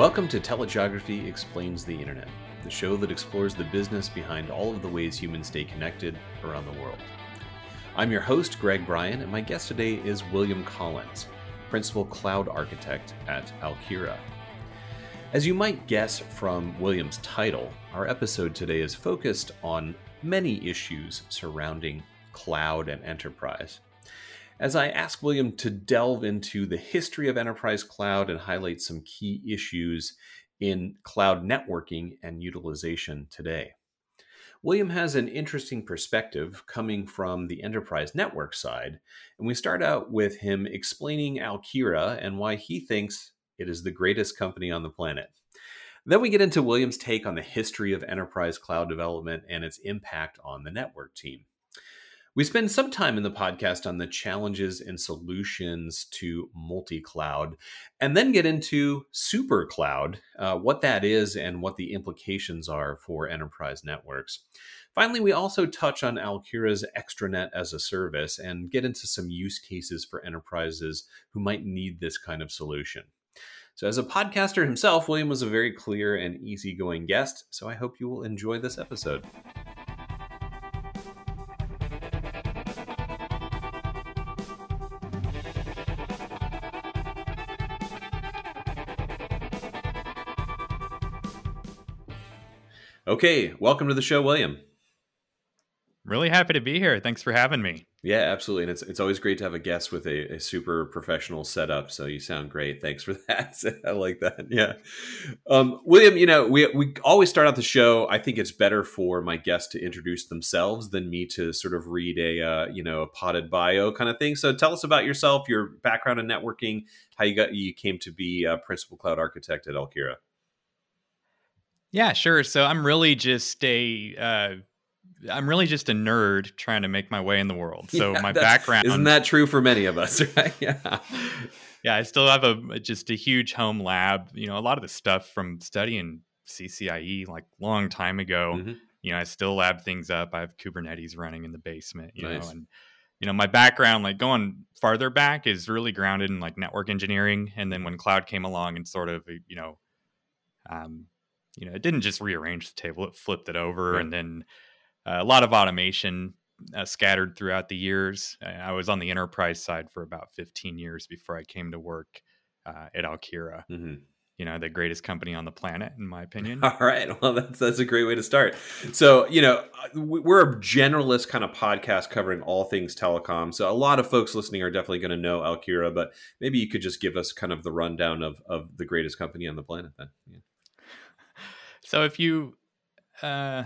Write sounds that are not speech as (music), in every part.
Welcome to Telegeography Explains the Internet, the show that explores the business behind all of the ways humans stay connected around the world. I'm your host, Greg Bryan, and my guest today is William Collins, Principal Cloud Architect at Alkira. As you might guess from William's title, our episode today is focused on many issues surrounding cloud and enterprise. As I ask William to delve into the history of enterprise cloud and highlight some key issues in cloud networking and utilization today. William has an interesting perspective coming from the enterprise network side, and we start out with him explaining Alkira and why he thinks it is the greatest company on the planet. Then we get into William's take on the history of enterprise cloud development and its impact on the network team. We spend some time in the podcast on the challenges and solutions to multi cloud, and then get into super cloud, uh, what that is, and what the implications are for enterprise networks. Finally, we also touch on Alkira's extranet as a service and get into some use cases for enterprises who might need this kind of solution. So, as a podcaster himself, William was a very clear and easygoing guest, so I hope you will enjoy this episode. Okay, welcome to the show, William. Really happy to be here. Thanks for having me. Yeah, absolutely. And it's it's always great to have a guest with a, a super professional setup. So you sound great. Thanks for (laughs) that. (laughs) I like that. Yeah. Um, William, you know, we we always start out the show. I think it's better for my guests to introduce themselves than me to sort of read a uh, you know, a potted bio kind of thing. So tell us about yourself, your background in networking, how you got you came to be a principal cloud architect at Alkira. Yeah, sure. So I'm really just a uh, I'm really just a nerd trying to make my way in the world. (laughs) So yeah, my background isn't that true for many of us, (laughs) right? yeah. Yeah, I still have a just a huge home lab. You know, a lot of the stuff from studying CCIE like long time ago. Mm-hmm. You know, I still lab things up. I have Kubernetes running in the basement. You nice. know, and you know my background, like going farther back, is really grounded in like network engineering. And then when cloud came along and sort of you know um, you know, it didn't just rearrange the table; it flipped it over, and then uh, a lot of automation uh, scattered throughout the years. I was on the enterprise side for about 15 years before I came to work uh, at Alkira. Mm-hmm. You know, the greatest company on the planet, in my (laughs) opinion. All right, well, that's that's a great way to start. So, you know, we're a generalist kind of podcast covering all things telecom. So, a lot of folks listening are definitely going to know Alkira, but maybe you could just give us kind of the rundown of of the greatest company on the planet, then. Yeah. So if you, uh,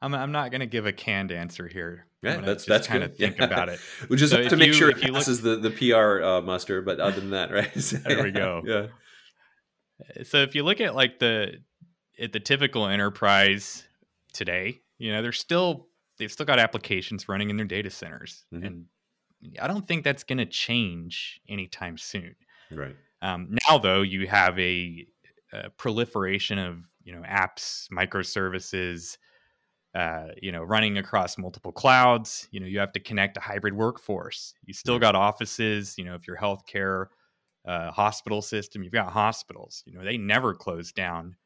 I'm I'm not going to give a canned answer here. Yeah, that's that's kind of think yeah. about it. (laughs) we just so have to make you, sure it passes look, the the PR uh, muster. But other than that, (laughs) right? (laughs) there yeah, we go. Yeah. So if you look at like the at the typical enterprise today, you know, they're still they've still got applications running in their data centers, mm-hmm. and I don't think that's going to change anytime soon. Right. Um, now, though, you have a uh, proliferation of you know apps, microservices, uh, you know, running across multiple clouds. You know, you have to connect a hybrid workforce. You still got offices. You know, if you're healthcare, uh, hospital system, you've got hospitals. You know, they never closed down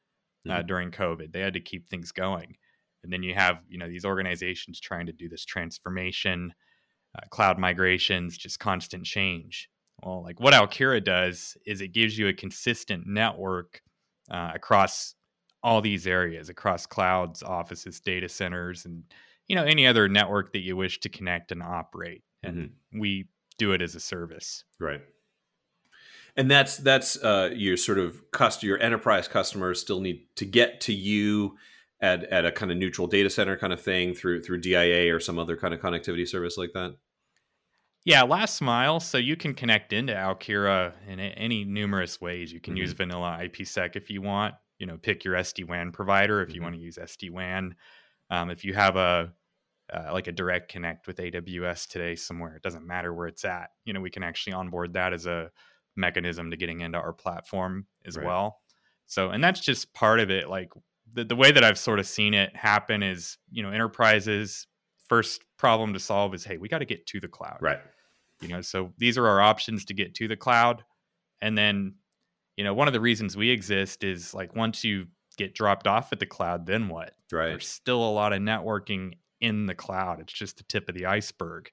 uh, mm-hmm. during COVID. They had to keep things going. And then you have you know these organizations trying to do this transformation, uh, cloud migrations, just constant change. Well, like what Alkira does is it gives you a consistent network uh, across all these areas, across clouds, offices, data centers, and you know any other network that you wish to connect and operate. And mm-hmm. we do it as a service. Right. And that's that's uh, your sort of cust- your enterprise customers still need to get to you at, at a kind of neutral data center kind of thing through through DIA or some other kind of connectivity service like that. Yeah, last mile. So you can connect into Alkira in any numerous ways. You can mm-hmm. use vanilla IPsec if you want. You know, pick your SD WAN provider if mm-hmm. you want to use SD WAN. Um, if you have a uh, like a direct connect with AWS today somewhere, it doesn't matter where it's at. You know, we can actually onboard that as a mechanism to getting into our platform as right. well. So, and that's just part of it. Like the, the way that I've sort of seen it happen is, you know, enterprises first problem to solve is, hey, we got to get to the cloud. Right you know so these are our options to get to the cloud and then you know, one of the reasons we exist is like once you get dropped off at the cloud, then what? Right. There's still a lot of networking in the cloud. It's just the tip of the iceberg.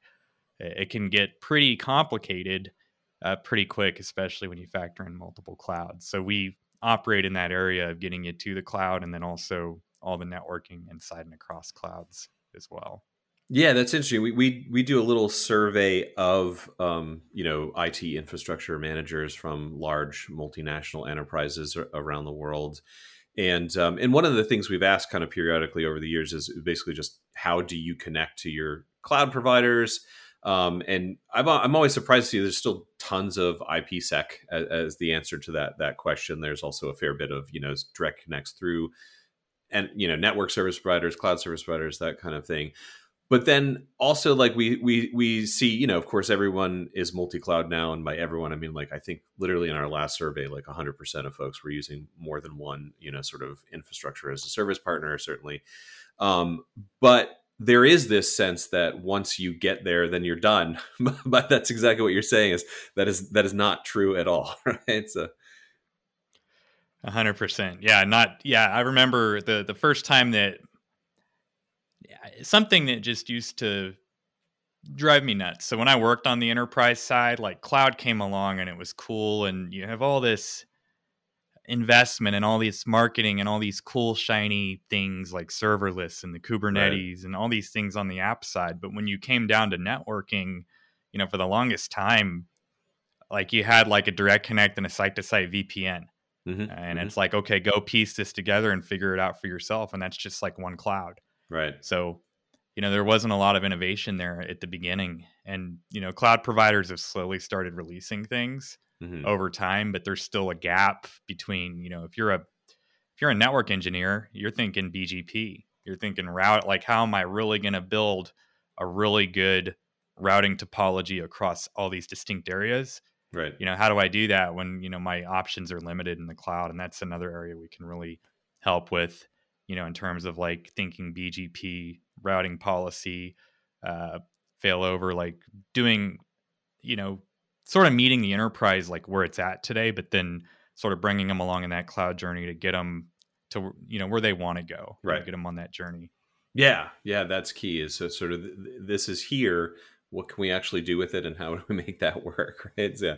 It can get pretty complicated uh, pretty quick, especially when you factor in multiple clouds. So we operate in that area of getting you to the cloud and then also all the networking inside and across clouds as well. Yeah, that's interesting. We we we do a little survey of um, you know IT infrastructure managers from large multinational enterprises around the world, and um, and one of the things we've asked kind of periodically over the years is basically just how do you connect to your cloud providers? Um, and I'm, I'm always surprised to see there's still tons of IPsec as, as, the answer to that that question. There's also a fair bit of you know direct connects through and you know network service providers, cloud service providers, that kind of thing but then also like we we we see you know of course everyone is multi-cloud now and by everyone i mean like i think literally in our last survey like 100% of folks were using more than one you know sort of infrastructure as a service partner certainly um, but there is this sense that once you get there then you're done (laughs) but that's exactly what you're saying is that is that is not true at all (laughs) right so hundred percent. Yeah, not yeah. I remember the the first time that something that just used to drive me nuts. So when I worked on the enterprise side, like cloud came along and it was cool and you have all this investment and all this marketing and all these cool shiny things like serverless and the Kubernetes right. and all these things on the app side, but when you came down to networking, you know, for the longest time like you had like a direct connect and a site to site VPN. Mm-hmm. And mm-hmm. it's like, okay, go piece this together and figure it out for yourself. And that's just like one cloud. Right. So, you know, there wasn't a lot of innovation there at the beginning. And, you know, cloud providers have slowly started releasing things mm-hmm. over time, but there's still a gap between, you know, if you're a if you're a network engineer, you're thinking BGP. You're thinking route like how am I really going to build a really good routing topology across all these distinct areas? Right. You know, how do I do that when, you know, my options are limited in the cloud? And that's another area we can really help with you know, in terms of like thinking BGP, routing policy, uh, failover, like doing, you know, sort of meeting the enterprise like where it's at today, but then sort of bringing them along in that cloud journey to get them to, you know, where they want to go, right? Get them on that journey. Yeah, yeah, that's key. Is so sort of this is here. What can we actually do with it, and how do we make that work? (laughs) Right? So,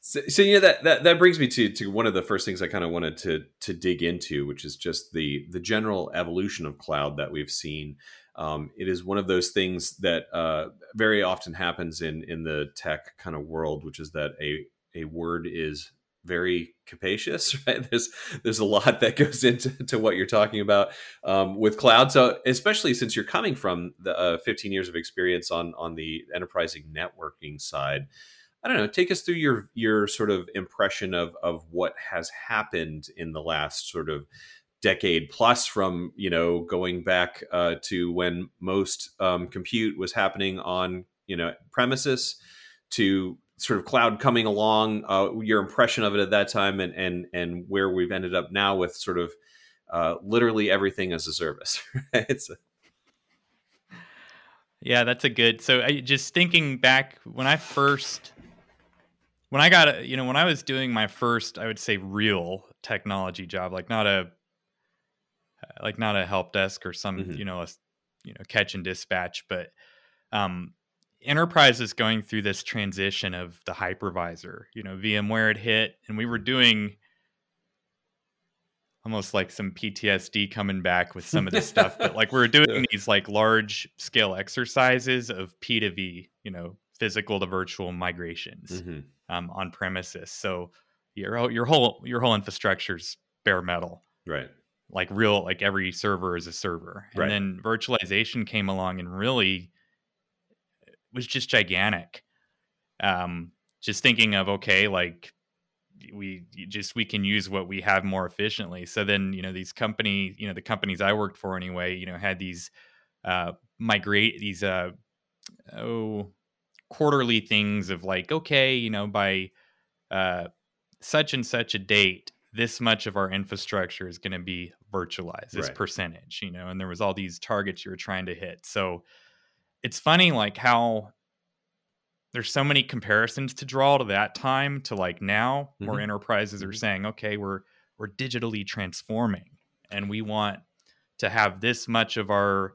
so, so you know that, that that brings me to to one of the first things I kind of wanted to to dig into, which is just the the general evolution of cloud that we've seen. Um, it is one of those things that uh, very often happens in in the tech kind of world, which is that a a word is very capacious (laughs) right there's there's a lot that goes into to what you're talking about um, with cloud so especially since you're coming from the uh, 15 years of experience on on the enterprising networking side I don't know. Take us through your your sort of impression of of what has happened in the last sort of decade plus from you know going back uh, to when most um, compute was happening on you know premises to sort of cloud coming along. Uh, your impression of it at that time and and and where we've ended up now with sort of uh, literally everything as a service. (laughs) it's yeah, that's a good. So I just thinking back when I first when I got, you know, when I was doing my first, I would say real technology job, like not a, uh, like not a help desk or some, mm-hmm. you know, a, you know, catch and dispatch, but um, enterprise is going through this transition of the hypervisor. You know, VMware had hit, and we were doing almost like some PTSD coming back with some of this stuff, but like we were (laughs) doing these like large scale exercises of P to V, you know, physical to virtual migrations. Mm-hmm um, on premises. So your your whole your whole infrastructure's bare metal, right? Like real, like every server is a server. And right. then virtualization came along and really was just gigantic. Um, just thinking of okay, like we just we can use what we have more efficiently. So then you know these company, you know the companies I worked for anyway, you know had these uh, migrate these uh oh quarterly things of like, okay, you know, by uh, such and such a date, this much of our infrastructure is going to be virtualized, this right. percentage, you know, and there was all these targets you were trying to hit. So it's funny, like how there's so many comparisons to draw to that time to like now where Mhm. enterprises are Mhm. saying okay we're we're digitally transforming and we want to have this much of our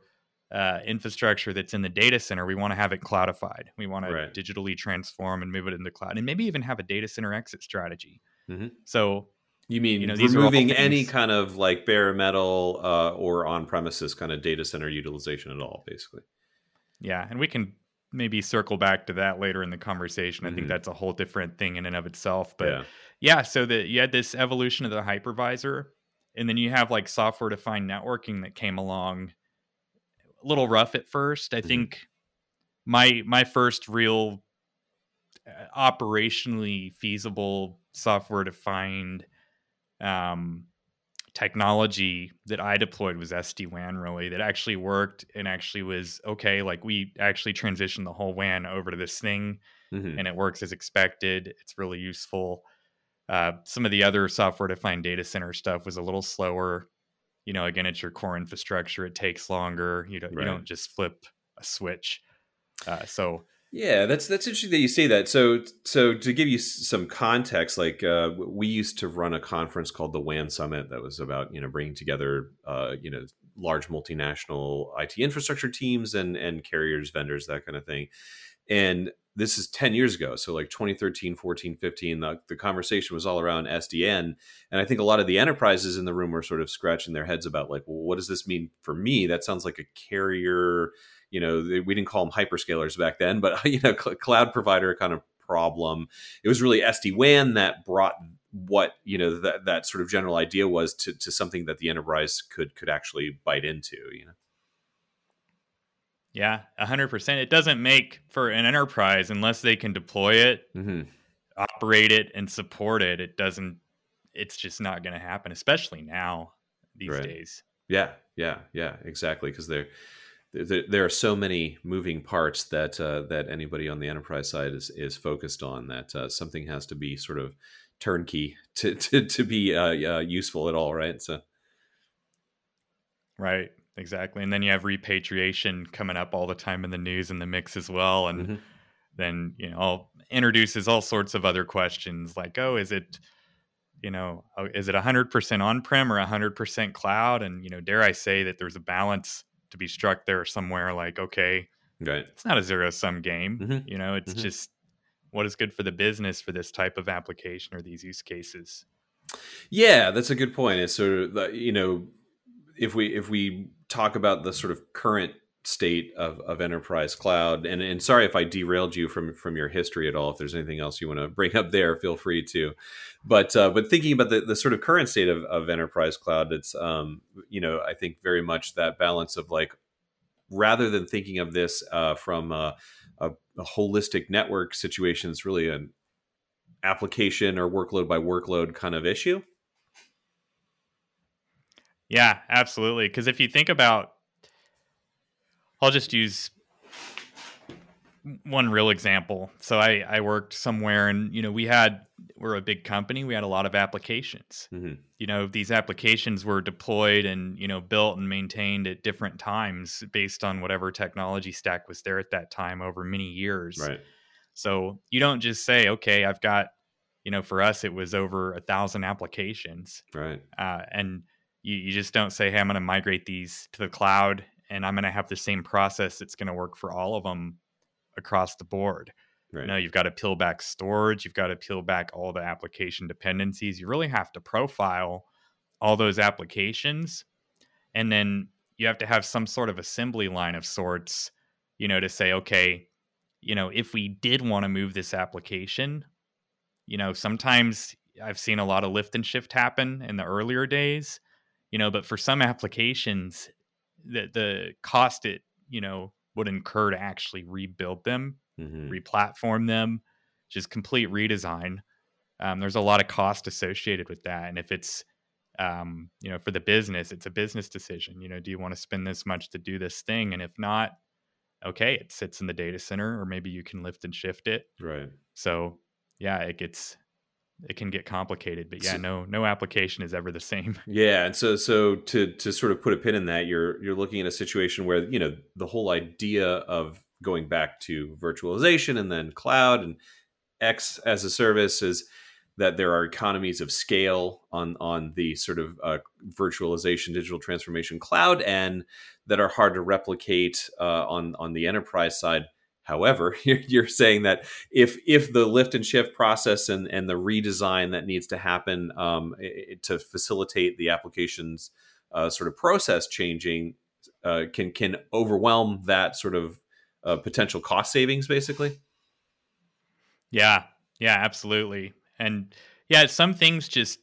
uh, infrastructure that's in the data center we want to have it cloudified we want Right. to digitally transform and move it into the cloud and maybe even have a data center exit strategy Mhm. so You mean You know, these are all removing any kind of like bare metal uh, or on premises kind of data center utilization at all, basically? Yeah, and we can maybe circle back to that later in the conversation. I Mhm. think that's a whole different thing in and of itself. But yeah. yeah, so that you had this evolution of the hypervisor, and then you have like software defined networking that came along. A little rough at first. I Mhm. think my my first real uh, operationally feasible software defined um technology that I deployed was SD WAN really that actually worked and actually was okay. Like we actually transitioned the whole WAN over to this thing Mhm. and it works as expected. It's really useful. Uh, some of the other software defined data center stuff was a little slower. You know, again, it's your core infrastructure. It takes longer. You don't Right. you don't just flip a switch. Uh, so Yeah, that's that's interesting that you say that. So so to give you some context, like uh, we used to run a conference called the WAN Summit that was about you know bringing together uh, you know large multinational IT infrastructure teams and and carriers, vendors, that kind of thing. And this is 10 years ago. So like 2013, 14, 15, the, the conversation was all around SDN. And I think a lot of the enterprises in the room were sort of scratching their heads about like, well, what does this mean for me? That sounds like a carrier you know we didn't call them hyperscalers back then but (laughs) you know cl- cloud provider kind of problem it was really sd-wan that brought what you know that that sort of general idea was to, to something that the enterprise could could actually bite into you know yeah, hundred percent. It doesn't make for an enterprise unless they can deploy it, mm-hmm. operate it, and support it. It doesn't. It's just not going to happen, especially now these Right. days. yeah yeah yeah exactly because there, there there are so many moving parts that uh, that anybody on the enterprise side is is focused on that uh, something has to be sort of turnkey to to, to be uh, uh, useful at all right so Right. Exactly. And then you have repatriation coming up all the time in the news in the mix as well. And Mhm. then, you know, all, introduces all sorts of other questions like, oh, is it, you know, oh, is it 100% on prem or 100% cloud? And, you know, dare I say that there's a balance to be struck there somewhere like, okay, right it's not a zero sum game. Mhm. You know, it's Mhm. just what is good for the business for this type of application or these use cases. Yeah, that's a good point. It's sort of you know, if we if we talk about the sort of current state of, of enterprise cloud, and and sorry if I derailed you from from your history at all. If there's anything else you want to bring up there, feel free to. But uh, but thinking about the, the sort of current state of, of enterprise cloud, it's um you know I think very much that balance of like rather than thinking of this uh, from a, a, a holistic network situation, it's really an application or workload by workload kind of issue. Yeah, absolutely. Because if you think about, I'll just use one real example. So I I worked somewhere, and you know we had we're a big company. We had a lot of applications. Mhm. You know these applications were deployed and you know built and maintained at different times based on whatever technology stack was there at that time over many years. Right. So you don't just say, okay, I've got, you know, for us it was over a thousand applications Right. uh, and you, you just don't say hey i'm going to migrate these to the cloud and i'm going to have the same process that's going to work for all of them across the board Right. no you've got to peel back storage you've got to peel back all the application dependencies you really have to profile all those applications and then you have to have some sort of assembly line of sorts you know to say okay you know if we did want to move this application you know sometimes i've seen a lot of lift and shift happen in the earlier days you know but for some applications the the cost it you know would incur to actually rebuild them Mhm. replatform them just complete redesign um, there's a lot of cost associated with that and if it's um, you know for the business it's a business decision you know do you want to spend this much to do this thing and if not okay it sits in the data center or maybe you can lift and shift it Right. so yeah it gets it can get complicated but yeah no no application is ever the same. (laughs) Yeah, and so so to to sort of put a pin in that, you're you're looking at a situation where you know the whole idea of going back to virtualization and then cloud and X as a service is that there are economies of scale on on the sort of uh, virtualization digital transformation cloud and that are hard to replicate uh, on on the enterprise side however (laughs) you're, saying that if if the lift and shift process and and the redesign that needs to happen um, to facilitate the applications uh, sort of process changing uh, can can overwhelm that sort of uh, potential cost savings basically? Yeah. Yeah absolutely. And yeah, some things just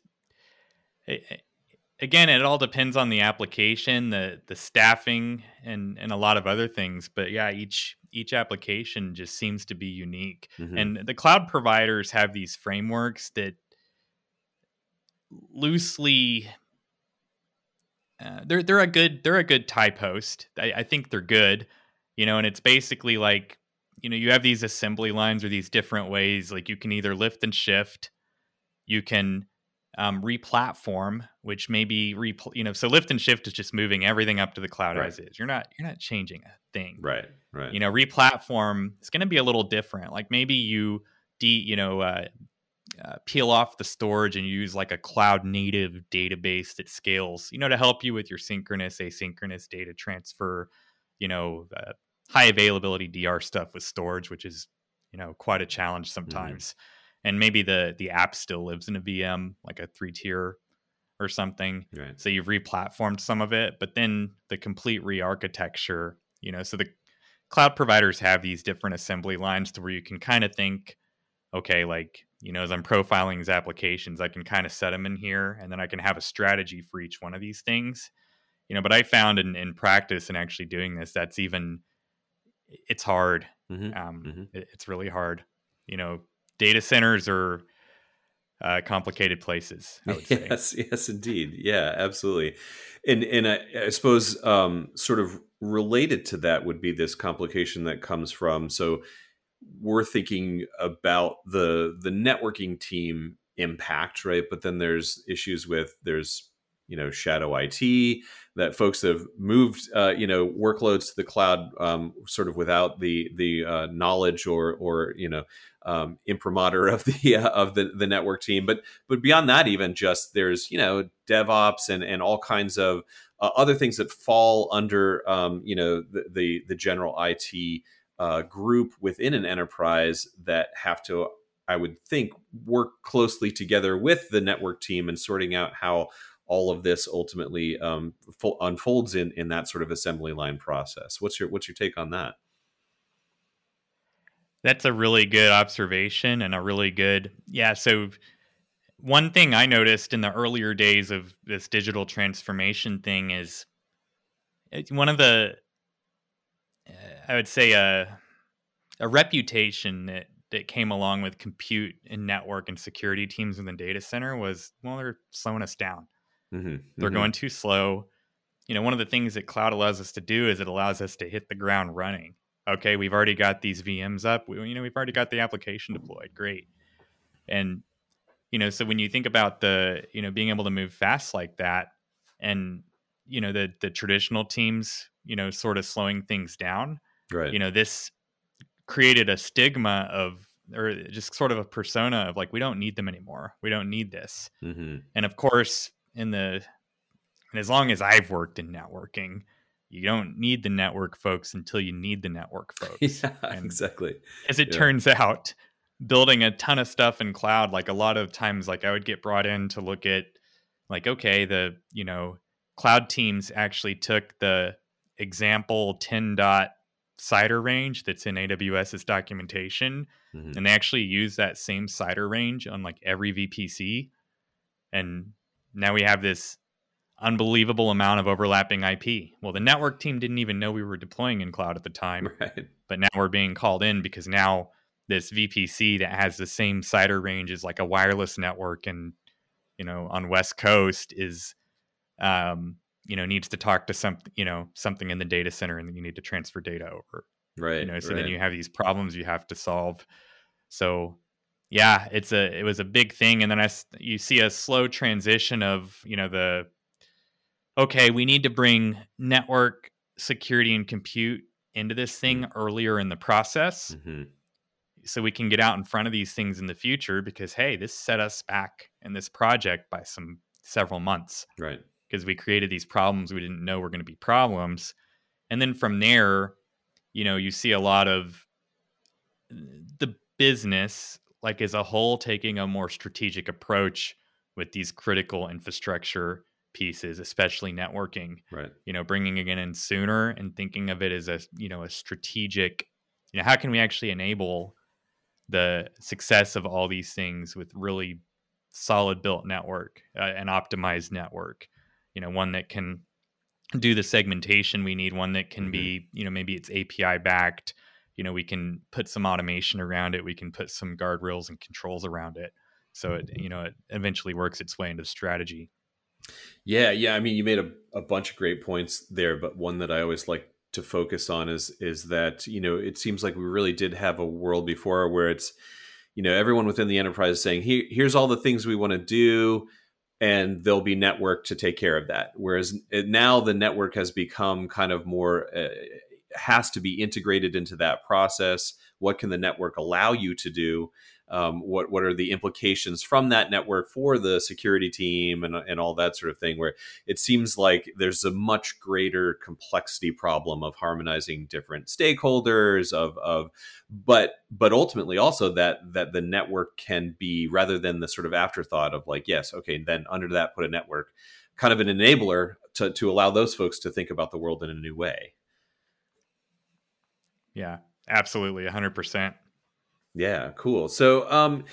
again, it all depends on the application, the the staffing, and and a lot of other things. But yeah, each each application just seems to be unique, mm-hmm. and the cloud providers have these frameworks that loosely. Uh, they're they're a good they're a good type host. I, I think they're good, you know, and it's basically like you know you have these assembly lines or these different ways like you can either lift and shift you can um, replatform, which maybe re you know, so lift and shift is just moving everything up to the cloud right. as is. You're not you're not changing a thing. Right. Right. You know, replatform is going to be a little different. Like maybe you de you know uh, uh, peel off the storage and use like a cloud native database that scales. You know, to help you with your synchronous asynchronous data transfer. You know, uh, high availability DR stuff with storage, which is you know quite a challenge mm-hmm. sometimes. Mm-hmm and maybe the the app still lives in a VM, like a three tier or something. Right. So you've replatformed some of it, but then the complete re-architecture, you know, so the cloud providers have these different assembly lines to where you can kind of think, okay, like, you know, as I'm profiling these applications, I can kind of set them in here and then I can have a strategy for each one of these things. You know, but I found in, in practice and actually doing this, that's even it's hard. Mm-hmm. Um, mm-hmm. It, it's really hard. You know, data centers are uh, complicated places. I would say. Yes, yes, indeed. Yeah, absolutely. And and I, I suppose um, sort of related to that would be this complication that comes from. So we're thinking about the the networking team impact, right? But then there's issues with there's you know shadow IT that folks have moved uh, you know workloads to the cloud um, sort of without the the uh, knowledge or or you know um, imprimatur of the uh, of the the network team. But but beyond that, even just there's you know DevOps and and all kinds of uh, other things that fall under um, you know the, the, the general IT uh, group within an enterprise that have to I would think work closely together with the network team and sorting out how all of this ultimately um, unfolds in in that sort of assembly line process. What's your what's your take on that? That's a really good observation and a really good, yeah. So, one thing I noticed in the earlier days of this digital transformation thing is one of the, uh, I would say, a, a reputation that, that came along with compute and network and security teams in the data center was, well, they're slowing us down. Mm-hmm. They're mm-hmm. going too slow. You know, one of the things that cloud allows us to do is it allows us to hit the ground running okay, we've already got these VMs up. We, you know, we've already got the application deployed. Great. And you know, so when you think about the, you know, being able to move fast like that, and you know, the the traditional teams, you know, sort of slowing things down. Right. You know, this created a stigma of or just sort of a persona of like we don't need them anymore we don't need this mm-hmm. and of course in the and as long as i've worked in networking you don't need the network folks until you need the network (laughs) folks. Yeah, and exactly. As it yeah. turns out, building a ton of stuff in cloud, like a lot of times, like I would get brought in to look at, like, okay, the you know, cloud teams actually took the example 10 dot CIDR range that's in AWS's documentation, mm-hmm. and they actually use that same CIDR range on like every VPC, and now we have this unbelievable amount of overlapping IP. Well, the network team didn't even know we were deploying in cloud at the time, right. but now we're being called in because now this VPC that has the same CIDR range as like a wireless network and you know on West Coast is um you know needs to talk to some you know something in the data center and you need to transfer data over. Right. You know, so right. then you have these problems you have to solve. So yeah, it's a it was a big thing, and then I you see a slow transition of you know the okay, we need to bring network security and compute into this thing earlier in the process hmm so we can get out in front of these things in the future because hey this set us back in this project by some several months Right. because we created these problems we didn't know were going to be problems. And then from there you know you see a lot of the business like as a whole taking a more strategic approach with these critical infrastructure pieces especially networking Right. you know bringing it in sooner and thinking of it as a you know a strategic you know how can we actually enable the success of all these things with really solid built network uh, an optimized network you know one that can do the segmentation we need one that can be you know maybe it's api backed you know we can put some automation around it we can put some guardrails and controls around it. So it you know it eventually works its way into strategy Yeah, yeah. I mean, you made a, a bunch of great points there, but one that I always like to focus on is is that you know it seems like we really did have a world before where it's you know everyone within the enterprise is saying Here, here's all the things we want to do and there'll be network to take care of that whereas it, now the network has become kind of more uh, has to be integrated into that process what can the network allow you to do um, what what are the implications from that network for the security team and, and all that sort of thing where it seems like there's a much greater complexity problem of harmonizing different stakeholders of of but but ultimately also that that the network can be rather than the sort of afterthought of like yes okay then under that put a network kind of an enabler to to allow those folks to think about the world in a new way. Yeah absolutely 100% Yeah, cool. So, um,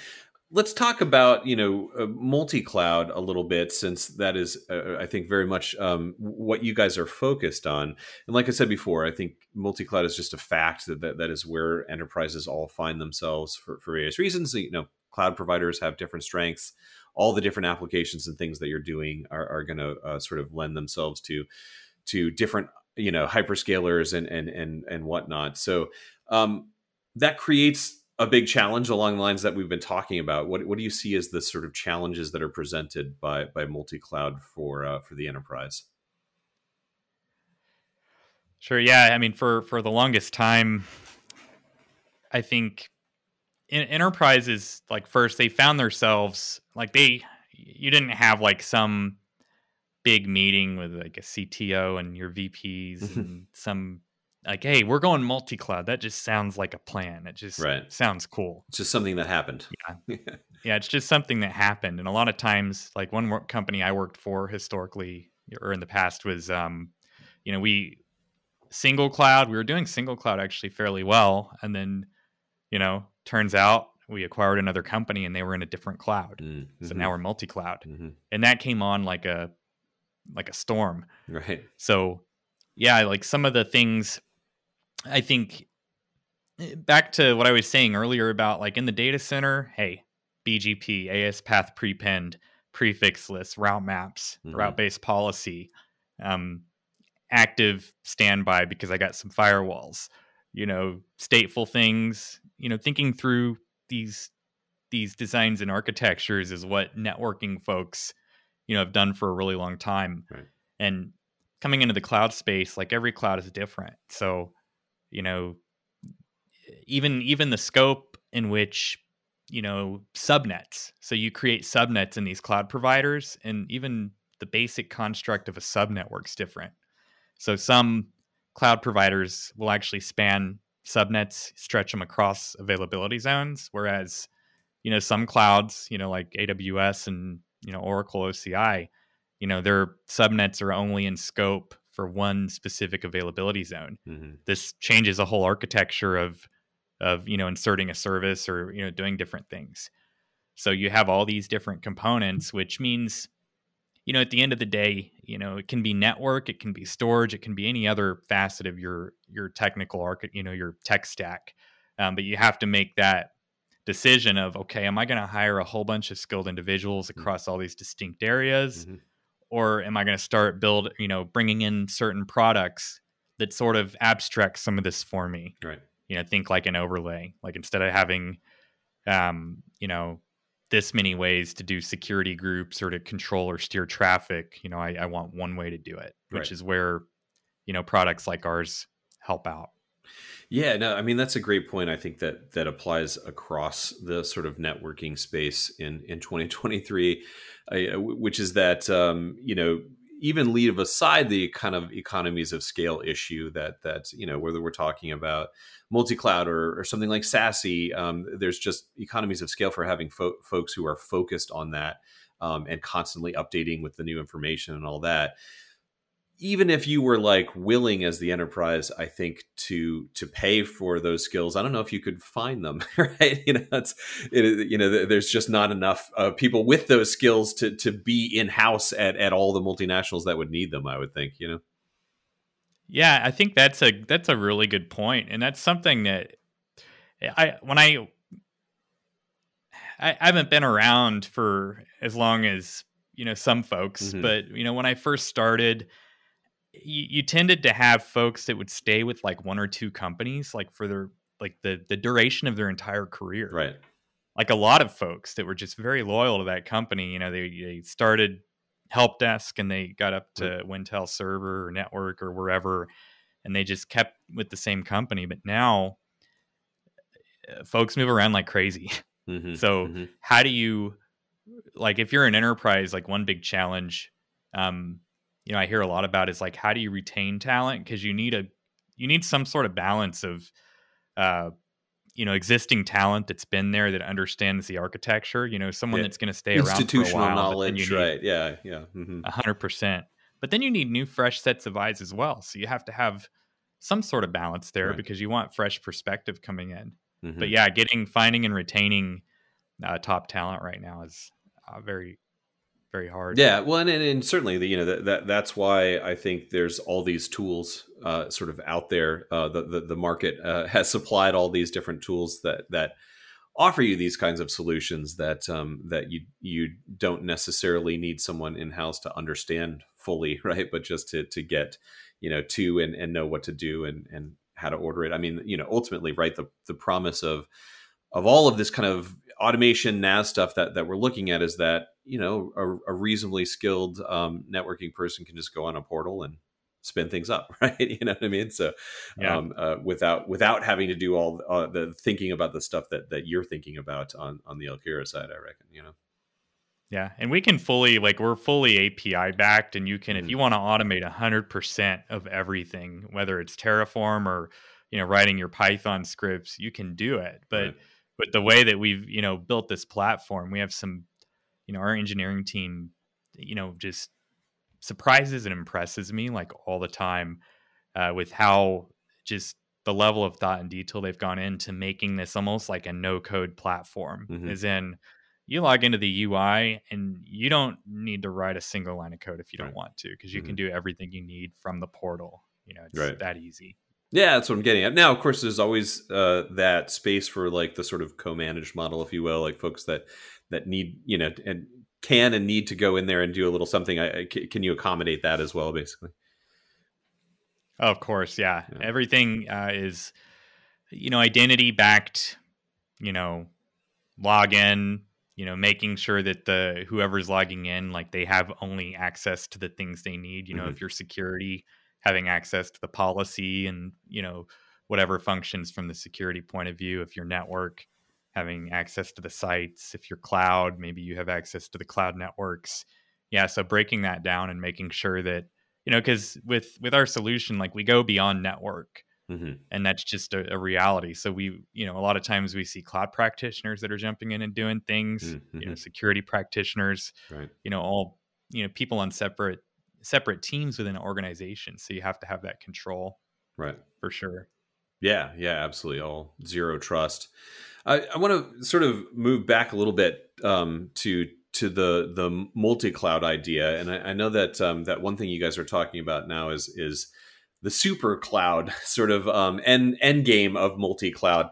let's talk about you know uh, multi-cloud a little bit, since that is, uh, I think, very much um, what you guys are focused on. And like I said before, I think multi-cloud is just a fact that that, that is where enterprises all find themselves for, for various reasons. You know, cloud providers have different strengths. All the different applications and things that you're doing are, are going to uh, sort of lend themselves to to different you know hyperscalers and and and and whatnot. So um, that creates a big challenge along the lines that we've been talking about. What what do you see as the sort of challenges that are presented by by multi cloud for uh, for the enterprise? Sure. Yeah. I mean, for for the longest time, I think in enterprises like first they found themselves like they you didn't have like some big meeting with like a CTO and your VPs and some like hey we're going multi-cloud that just sounds like a plan it just Right. sounds cool It's just something that happened. yeah (laughs) yeah. it's just something that happened and a lot of times like one company i worked for historically or in the past was um you know we single cloud we were doing single cloud actually fairly well and then you know turns out we acquired another company and they were in a different cloud Mm-hmm. so now we're multi-cloud Mhm. and that came on like a like a storm right. so yeah like some of the things i think eh, back to what i was saying earlier about like in the data center hey bgp as path prepend prefix lists route maps Mhm. route based policy um, active standby because i got some firewalls you know stateful things you know thinking through these these designs and architectures is what networking folks you know have done for a really long time Right. and coming into the cloud space like every cloud is different so you know even even the scope in which you know subnets so you create subnets in these cloud providers and even the basic construct of a subnetwork's different. So some cloud providers will actually span subnets stretch them across availability zones whereas you know some clouds you know like aws and you know oracle oci you know their subnets are only in scope for one specific availability zone. Hmm this changes a whole architecture of of you know inserting a service or you know doing different things. So you have all these different components which means you know at the end of the day you know it can be network it can be storage it can be any other facet of your your technical arch you know your tech stack. Um, but you have to make that decision of okay am i going to hire a whole bunch of skilled individuals across all these distinct areas? Mhm. Or am i going to start build you know bringing in certain products that sort of abstract some of this for me Right. you know think like an overlay like instead of having um you know this many ways to do security groups or to control or steer traffic you know i, I want one way to do it which Right. is where you know products like ours help out Yeah, no, I mean that's a great point. I think that that applies across the sort of networking space in in 2023, uh, which is that um, you know even leave aside the kind of economies of scale issue that that you know whether we're talking about multi-cloud or, or something like SASE, um, there's just economies of scale for having fo- folks who are focused on that um, and constantly updating with the new information and all that even if you were like willing as the enterprise i think to to pay for those skills i don't know if you could find them (laughs) right you know it's it, you know there's just not enough uh, people with those skills to to be in house at at all the multinationals that would need them i would think you know yeah i think that's a that's a really good point and that's something that i when i I, haven't been around for as long as you know some folks, mm-hmm. but you know when I first started, you, you tended to have folks that would stay with like one or two companies, like for their like the the duration of their entire career. Right. Like a lot of folks that were just very loyal to that company. You know, they they started help desk and they got up to right. Wintel server or network or wherever, and they just kept with the same company. But now, uh, folks move around like crazy. (laughs) Mm-hmm. so mm-hmm. how do you like if you're an enterprise? Like one big challenge um, you know I hear a lot about is like how do you retain talent because you need a you need some sort of balance of uh, you know existing talent that's been there that understands the architecture. You know someone yeah. that's going to stay around institutional for a while, knowledge, right? Yeah, yeah, mm-hmm. 100 percent. But then you need new, fresh sets of eyes as well. So you have to have some sort of balance there right. because you want fresh perspective coming in. Mm-hmm. But yeah, getting, finding, and retaining uh, top talent right now is uh, very very hard. Yeah, well, and, and, certainly the, you know that, that that's why I think there's all these tools uh, sort of out there. Uh, the, the, the market uh, has supplied all these different tools that that offer you these kinds of solutions that um, that you you don't necessarily need someone in house to understand fully, (laughs) right? But just to to get you know to and, and know what to do and and how to order it. I mean, you know, ultimately, right? The the promise of of all of this kind of automation NaaS stuff that that we're looking at is that you know a, a reasonably skilled um, networking person can just go on a portal and spin things up, (laughs) right? You know what I mean? So yeah. um, uh, without without having to do all uh, the thinking about the stuff that that you're thinking about on on the Alkira side, I reckon. You know. Yeah, and we can fully like we're fully API backed, and you can mm-hmm. if you want to automate hundred percent of everything, whether it's Terraform or you know writing your Python scripts, you can do it. But right. but the way that we've you know built this platform, we have some you know our engineering team you know just surprises and impresses me like all the time uh, with how just the level of thought and detail they've gone into making this almost like a no code platform mm-hmm. is in you log into the UI and you don't need to write a single line of code if you don't want to because you mm-hmm. can do everything you need from the portal. You know, it's right. that easy. Yeah, that's what I'm getting at. Now, of course, there's always uh, that space for like the sort of co-managed model, if you will, like folks that that need you know and can and need to go in there and do a little something I, can you accommodate that as well basically of course yeah, yeah. everything uh, is you know identity backed you know login you know making sure that the whoever's logging in like they have only access to the things they need you know mm-hmm. if you're security having access to the policy and you know whatever functions from the security point of view if your network having access to the sites. If you're cloud, maybe you have access to the cloud networks. Yeah, so breaking that down and making sure that you know, because with with our solution, like we go beyond network, mm-hmm. and that's just a, a, reality. So we, you know, a lot of times we see cloud practitioners that are jumping in and doing things. Mm-hmm. You know, security practitioners. Right. You know, all you know, people on separate separate teams within an organization. So you have to have that control. Right. For sure. Yeah, yeah, absolutely. All zero trust. I, I want to sort of move back a little bit um, to to the the multi cloud idea, and I, I know that um, that one thing you guys are talking about now is is the super cloud (laughs) sort of um, end end game of multi cloud.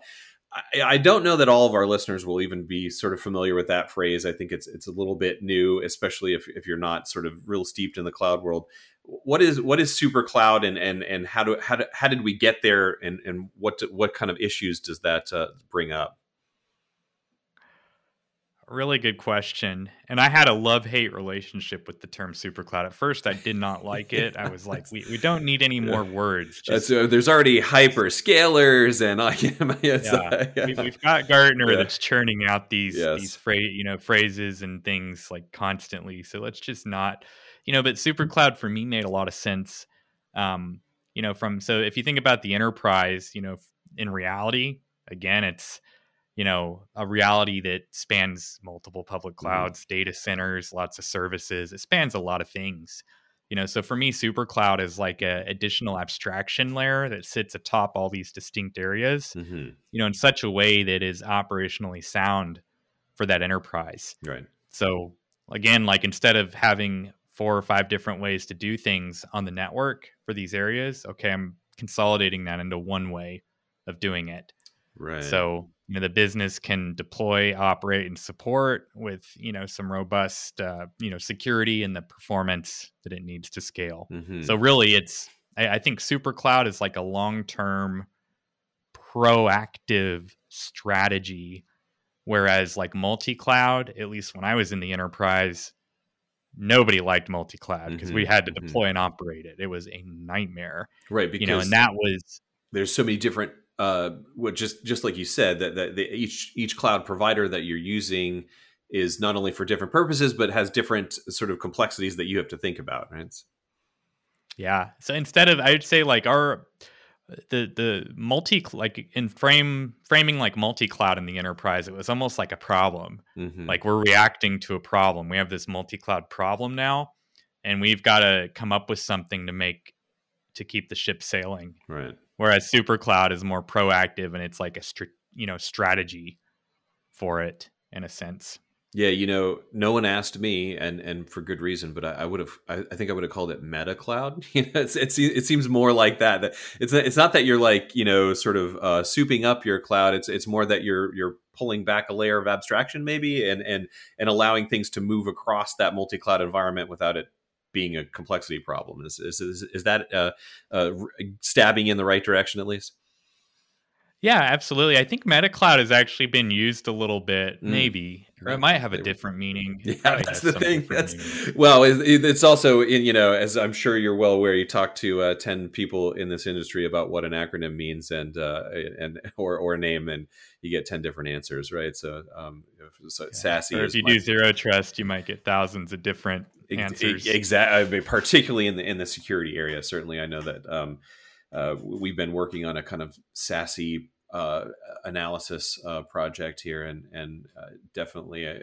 I, I don't know that all of our listeners will even be sort of familiar with that phrase. I think it's it's a little bit new, especially if, if you're not sort of real steeped in the cloud world what is what is super cloud and and and how do how, do, how did we get there and and what what kind of issues does that uh, bring up really good question. And I had a love hate relationship with the term supercloud. At first, I did not like it. I was like, we, we don't need any more words. Just, uh, there's already hyperscalers and I yeah, (laughs) yeah. We, have got Gartner yeah. that's churning out these yes. these phrase you know phrases and things like constantly. So let's just not, you know. But supercloud for me made a lot of sense. Um, you know, from so if you think about the enterprise, you know, in reality, again, it's you know a reality that spans multiple public mm-hmm. clouds mm-hmm. data centers lots of services it spans a lot of things you know so for me super cloud is like a additional abstraction layer that sits atop all these distinct areas mm-hmm. you know in such a way that is operationally sound for that enterprise right so again like instead of having four or five different ways to do things on the network for these areas okay i'm consolidating that into one way of doing it. Right. So you know the business can deploy operate and support with you know some robust uh, you know security and the performance that it needs to scale. Mm-hmm. so really it's I, I think super cloud is like a long-term proactive strategy whereas like multi-cloud at least when i was in the enterprise nobody liked multi-cloud because mm-hmm. we had to mm-hmm. deploy and operate it it was a nightmare right because you know and that was there's so many different uh, what just just like you said that that the, each each cloud provider that you're using is not only for different purposes but has different sort of complexities that you have to think about right yeah so instead of i'd say like our the the multi like in frame framing like multi cloud in the enterprise it was almost like a problem. Mm-hmm. like we're reacting to a problem. We have this multi cloud problem now and we've got to come up with something to make to keep the ship sailing. Right. Whereas super cloud is more proactive and it's like a str- you know strategy for it in a sense yeah you know no one asked me and and for good reason but i, I would have I, I, think i would have called it meta cloud (laughs) you know it's, it's it seems more like that that it's it's not that you're like you know sort of uh souping up your cloud it's it's more that you're you're pulling back a layer of abstraction maybe and and and allowing things to move across that multi-cloud environment without it being a complexity problem. Is is is, is that uh, uh, stabbing in the right direction at least? Yeah, absolutely. I think MetaCloud has actually been used a little bit, mm. maybe, or it might have a different meaning. Yeah, that's the thing. That's meaning. well, it's also in you know, as I'm sure you're well aware, you talk to uh, ten people in this industry about what an acronym means and uh, and (laughs) or or a name, and you get ten different answers, right? So, um, so yeah. SASE. Or if you do zero trust, you might get thousands of different answers. Exactly. Particularly in the in the security area. Certainly, I know that. Um, uh, we've been working on a kind of SASE uh, analysis uh, project here, and and uh, definitely. I,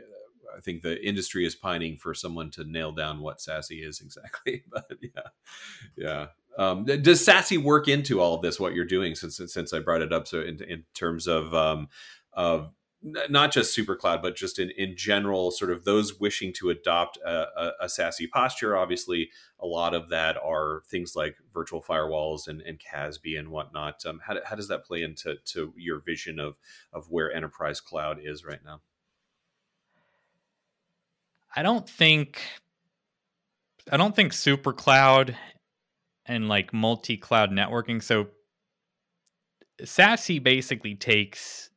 I think the industry is pining for someone to nail down what SASE is (laughs) exactly. But yeah, yeah. Um, does SASE work into all of this? What you're doing since since I brought it up? So in, in terms of um, of not just supercloud but just in, in general sort of those wishing to adopt a, a, a SASE posture obviously a lot of that are things like virtual firewalls and, and CASB and whatnot. Um, how, how does that play into to your vision of of where enterprise cloud is right now? I don't think i don't think supercloud and like multi-cloud networking so SASE basically takes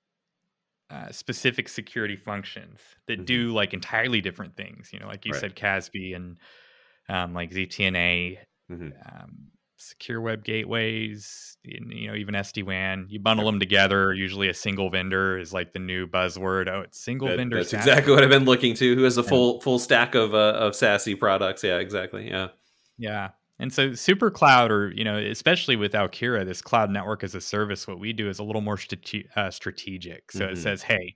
uh, specific security functions that mm-hmm. do like entirely different things. You know, like you right. said, CASB and um, like ZTNA, mm-hmm. um, secure web gateways, you know, even SD WAN. You bundle yep. them together. Usually, a single vendor is like the new buzzword. Oh, it's single that, vendor. That's SASE. exactly what I've been looking to. Who has a full yeah. full stack of uh, of SASE products? Yeah, exactly. Yeah, yeah. And so super cloud or, you know, especially with Alkira, this cloud network as a service, what we do is a little more strate- uh, strategic. So mm-hmm. it says, hey,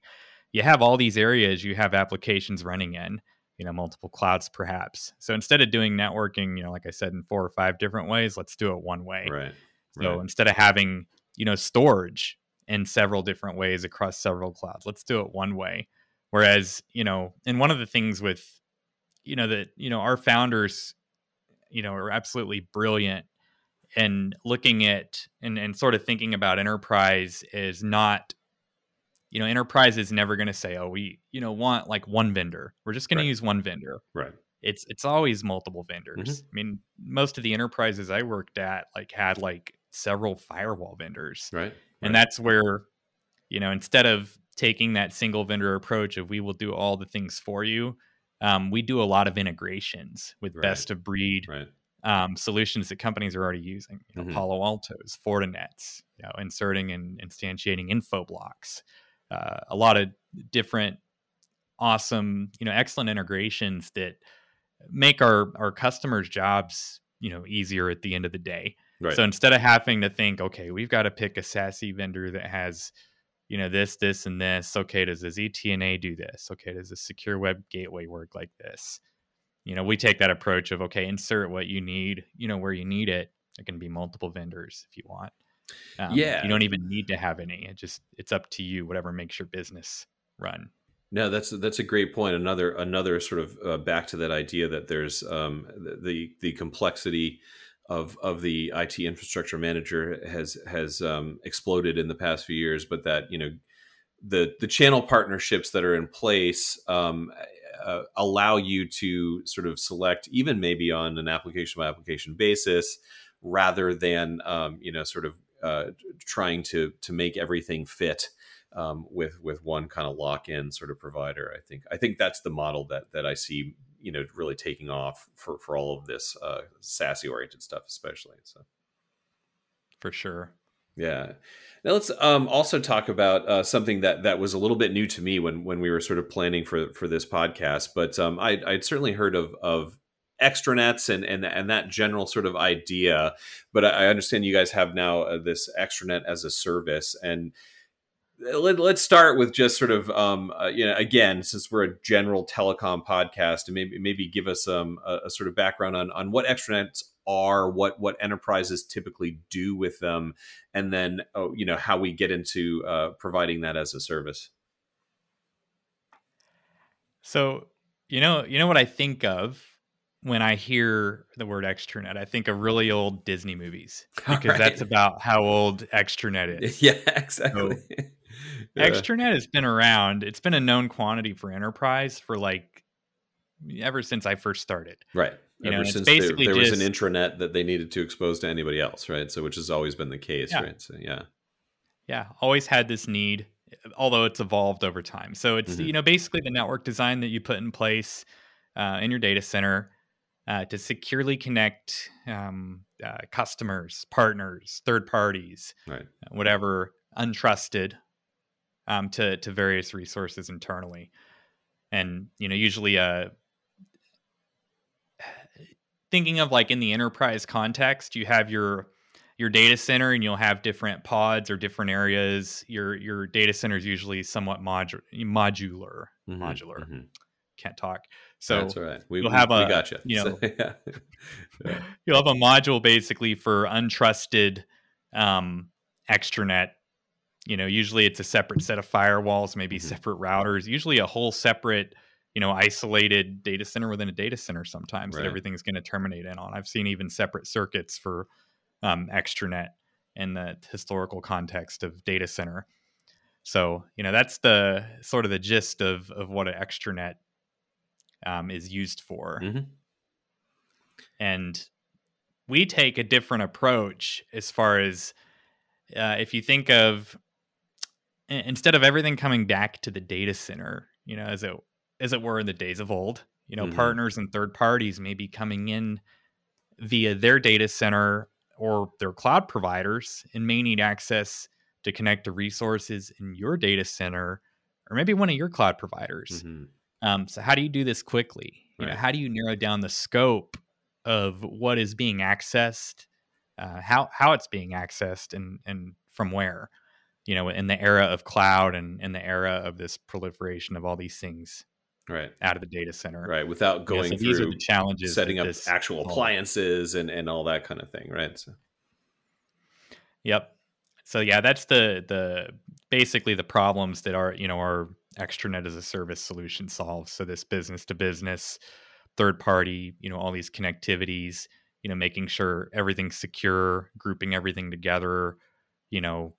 you have all these areas you have applications running in, you know, multiple clouds perhaps. So instead of doing networking, you know, like I said, in four or five different ways, let's do it one way. Right. So right. instead of having, you know, storage in several different ways across several clouds, let's do it one way. Whereas, you know, and one of the things with, you know, that, you know, our founders you know are absolutely brilliant and looking at and, and sort of thinking about enterprise is not you know enterprise is never going to say oh we you know want like one vendor we're just going right. to use one vendor right it's it's always multiple vendors mm-hmm. i mean most of the enterprises i worked at like had like several firewall vendors right and right. that's where you know instead of taking that single vendor approach of we will do all the things for you. Um, we do a lot of integrations with Right. best of breed Right. um, solutions that companies are already using. You know, Mhm. Palo Altos, Fortinets, you know, inserting and instantiating Infoblox, uh, a lot of different awesome, you know, excellent integrations that make our our customers' jobs, you know, easier at the end of the day. Right. So instead of having to think, okay, we've got to pick a SASE vendor that has, you know, this, this, and this. Okay, does the ZTNA do this? Okay, does the secure web gateway work like this? You know, we take that approach of okay, insert what you need, you know, where you need it. It can be multiple vendors if you want. Um, Yeah. you don't even need to have any. It just it's up to you, whatever makes your business run. No, that's that's a great point. Another another sort of uh, back to that idea that there's um, the the complexity of of the IT infrastructure manager has has um, exploded in the past few years, but that you know the the channel partnerships that are in place um, uh, allow you to sort of select even maybe on an application by application basis rather than um, you know sort of uh, trying to to make everything fit um, with with one kind of lock in sort of provider. I think I think that's the model that that I see you know really taking off for for all of this uh, SASE oriented stuff, especially. So For sure. yeah. Now let's um, also talk about uh, something that that was a little bit new to me when when we were sort of planning for for this podcast. But um, I, I'd certainly heard of of extranets and and and that general sort of idea. But I I understand you guys have now uh, this extranet as a service and. Let, let's start with just sort of um, uh, you know again since we're a general telecom podcast and maybe maybe give us um, a, a sort of background on on what extranets are what what enterprises typically do with them and then oh, you know how we get into uh, providing that as a service So, you know, you know what I think of when I hear the word extranet? I think of really old Disney movies (laughs) because that's about how old extranet is. (laughs) yeah exactly (laughs) Yeah. Extranet has been around. It's been a known quantity for enterprise for like ever since I first started. right you know, ever it's since there, basically there was an intranet that they needed to expose to anybody else right so which has always been the case Yeah. right so yeah Yeah, always had this need, although it's evolved over time. So it's Mhm. you know basically the network design that you put in place uh, in your data center uh, to securely connect um, uh, customers, partners, third parties, right whatever untrusted um, to to various resources internally, and you know usually uh, (sighs) thinking of like in the enterprise context, you have your your data center and you'll have different pods or different areas. Your your data center is usually somewhat modu- modular. Mhm, Modular. mhm. Can't talk. So that's all right we, you'll we- have we a, got you you know, (laughs) yeah. Yeah. you'll have a module basically for untrusted um, extranet. You know, usually it's a separate set of firewalls, maybe Mhm. separate routers, usually a whole separate, you know, isolated data center within a data center sometimes Right. that everything's going to terminate in on. I've seen even separate circuits for um, extranet in the historical context of data center. So, you know, that's the sort of the gist of, of what an extranet um, is used for Mhm. and we take a different approach as far as uh, if you think of instead of everything coming back to the data center you know as it as it were in the days of old you know Mhm. partners and third parties may be coming in via their data center or their cloud providers and may need access to connect to resources in your data center or maybe one of your cloud providers Mhm. um, so how do you do this quickly? You know, how do you narrow down the scope of what is being accessed, uh, how how it's being accessed, and and from where? You know, in the era of cloud and in the era of this proliferation of all these things right out of the data center. right without going so these are the challenges. setting up actual appliances and and all that kind of thing right so Yep. So yeah, that's the the basically the problems that our you know our extranet as a service solution solves. So this business to business, third party, you know, all these connectivities, you know, making sure everything's secure, grouping everything together, you know,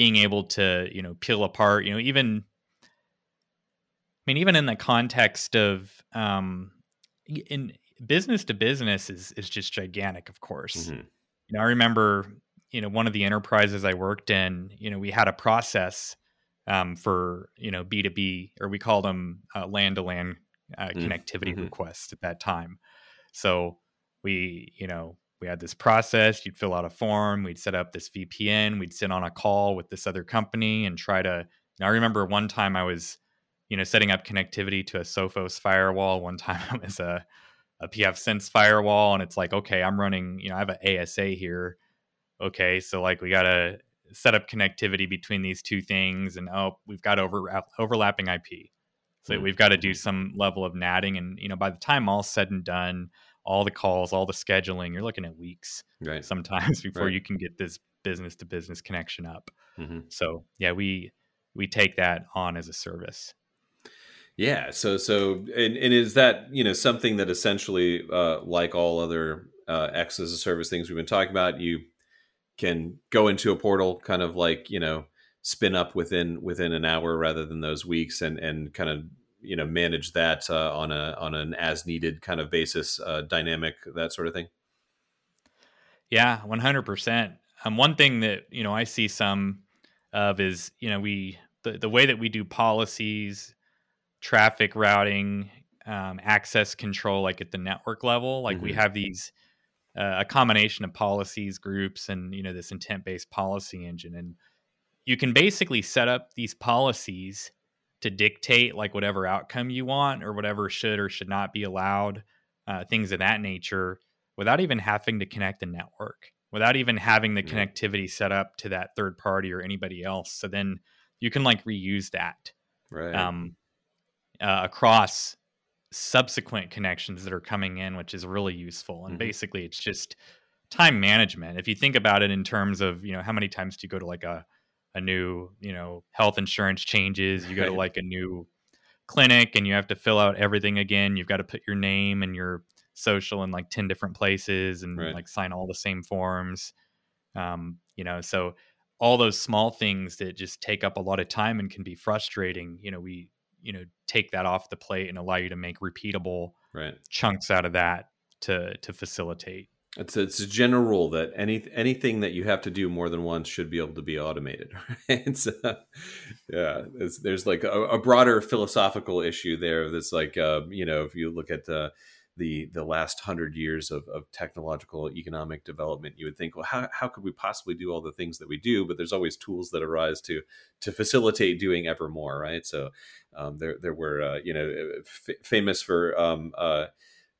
being able to you know peel apart, you know, even. I mean, even in the context of um, in business to business is is just gigantic, of course Mhm. you know, I remember, you know, one of the enterprises I worked in, you know, we had a process um, for you know b2b or we called them LAN to LAN Mm, connectivity mhm. requests at that time so we you know we had this process you'd fill out a form we'd set up this vpn we'd sit on a call with this other company and try to i remember one time i was you know setting up connectivity to a sophos firewall one (laughs) time it was a a pfSense firewall and it's like okay i'm running you know i have an asa here. Okay so like we got to set up connectivity between these two things and oh we've got over overlapping ip so Mm, we've got to do mhm. some level of natting and you know by the time all's said and done all the calls all the scheduling you're looking at weeks Right. sometimes (laughs) before Right. you can get this business to business connection up hmm so yeah we we take that on as a service Yeah. So so and, and is that you know something that essentially uh, like all other uh, X as a service things we've been talking about, you can go into a portal, kind of like you know spin up within within an hour rather than those weeks, and and kind of you know manage that uh, on a on an as needed kind of basis, uh, dynamic that sort of thing. Yeah, one hundred percent. Um, one thing that you know I see some of is you know we the the way that we do policies, traffic routing, um, access control, like at the network level, like we Mhm. have these uh, a combination of policies, groups, and you know this intent based policy engine, and you can basically set up these policies to dictate like whatever outcome you want or whatever should or should not be allowed, uh, things of that nature, without even having to connect the network, without even having the connectivity set up to that third party or anybody else. So then you can like reuse that Right. um, uh, across subsequent connections that are coming in, which is really useful. And Mhm. basically, it's just time management. If you think about it in terms of, you know, how many times do you go to like a a new, you know, health insurance changes, you go to like a new clinic and you have to fill out everything again. You've got to put your name and your social in like 10 different places and Right. like sign all the same forms. Um, you know, so all those small things that just take up a lot of time and can be frustrating, you know, we, you know, take that off the plate and allow you to make repeatable right. chunks out of that to to facilitate. It's a, it's a general rule that any anything that you have to do more than once should be able to be automated. (laughs) Right? Yeah, there's like a, a broader philosophical issue there. That's like uh, you know if you look at the the the last hundred years of, of technological economic development, you would think, well, how, how could we possibly do all the things that we do? But there's always tools that arise to to facilitate doing ever more, right? So um, there there were uh, you know f- famous for um,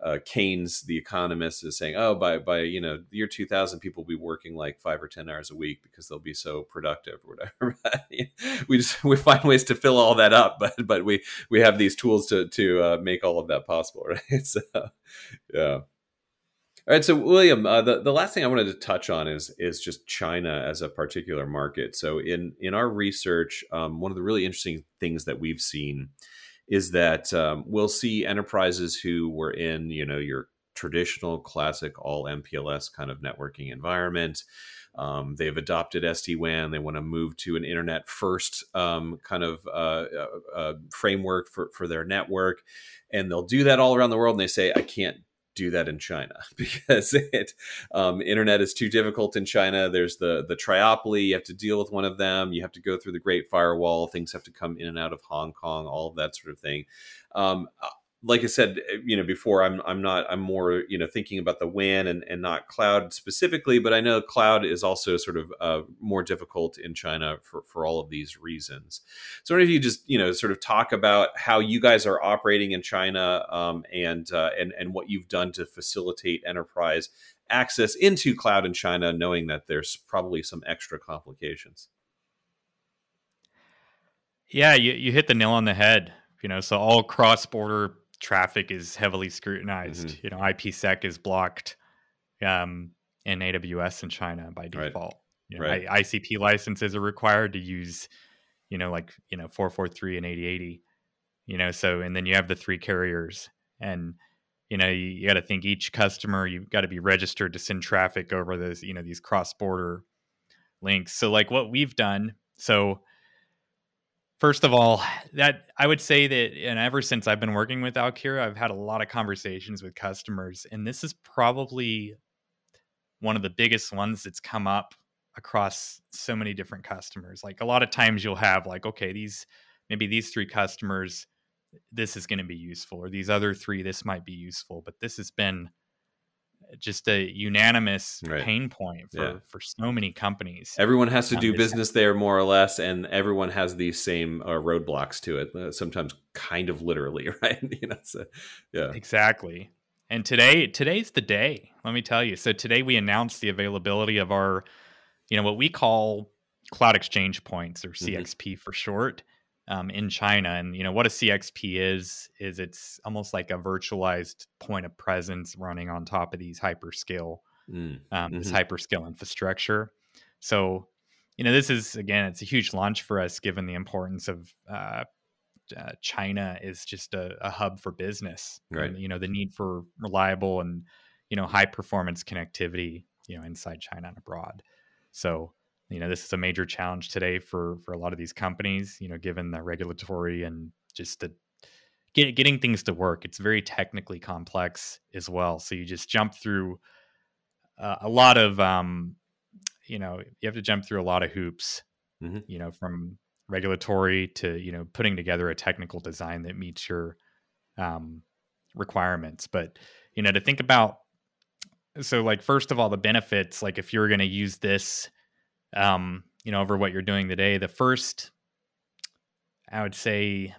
uh, Keynes, the economist, is saying, "Oh, by by you know year 2000, people will be working like five or ten hours a week because they'll be so productive or whatever." (laughs) we just we find ways to fill all that up, but but we we have these tools to to uh, make all of that possible, (laughs) right? So, yeah. All right, so William, uh, the the last thing I wanted to touch on is is just China as a particular market. So in in our research, um, one of the really interesting things that we've seen is that um, we'll see enterprises who were in you know your traditional classic all MPLS kind of networking environment. Um, they've adopted SD WAN. They want to move to an internet first um, kind of uh, uh, uh, framework for, for their network. And they'll do that all around the world. And they say, I can't do that in China (laughs) because it um, internet is too difficult in China. There's the the triopoly. You have to deal with one of them. You have to go through the Great Firewall. Things have to come in and out of Hong Kong. All of that sort of thing. Um, like I said, you know, before I'm I'm not I'm more you know thinking about the WAN and, and not cloud specifically, but I know cloud is also sort of uh, more difficult in China for for all of these reasons. So, if you just you know sort of talk about how you guys are operating in China um, and uh, and and what you've done to facilitate enterprise access into cloud in China, knowing that there's probably some extra complications. Yeah, you, you hit the nail on the head. You know, so all cross border traffic is heavily scrutinized. Mhm. You know, IPsec is blocked um, in AWS in China by Right. default. You know, Right. I, ICP licenses are required to use, you know, like you know, four four three and eighty eighty. You know, so and then you have the three carriers, and you know, you, you got to think each customer you've got to be registered to send traffic over those, you know, these cross border links. So like what we've done, so First of all, that I would say that, and ever since I've been working with Alkira, I've had a lot of conversations with customers, and this is probably one of the biggest ones that's come up across so many different customers. Like a lot of times you'll have like, okay, these maybe these three customers, this is going to be useful, or these other three, this might be useful. But this has been just a unanimous Right. pain point for Yeah. for so many companies. Everyone has to Um, do business there more or less, and everyone has these same uh, roadblocks to it. Uh, sometimes, kind of literally, (laughs) right? you know, so yeah, Exactly. And today today's the day, let me tell you. So today we announced the availability of our you know what we call cloud exchange points or. CXP for short um, in China and you know what a CXP is is it's almost like a virtualized point of presence running on top of these hyperscale Mm, um, this Mhm. hyperscale infrastructure. So, you know, this is again, it's a huge launch for us given the importance of uh, uh, China is just a, a hub for business. Right. And, you know, the need for reliable and you know high performance connectivity, you know, inside China and abroad. So, you know, this is a major challenge today for for a lot of these companies. You know, given the regulatory and just the get, getting things to work. It's very technically complex as well. So you just jump through uh, a lot of um, you know you have to jump through a lot of hoops Mhm. you know from regulatory to you know putting together a technical design that meets your um, requirements but you know to think about so like first of all the benefits like if you're going to use this um, you know over what you're doing today the first i would say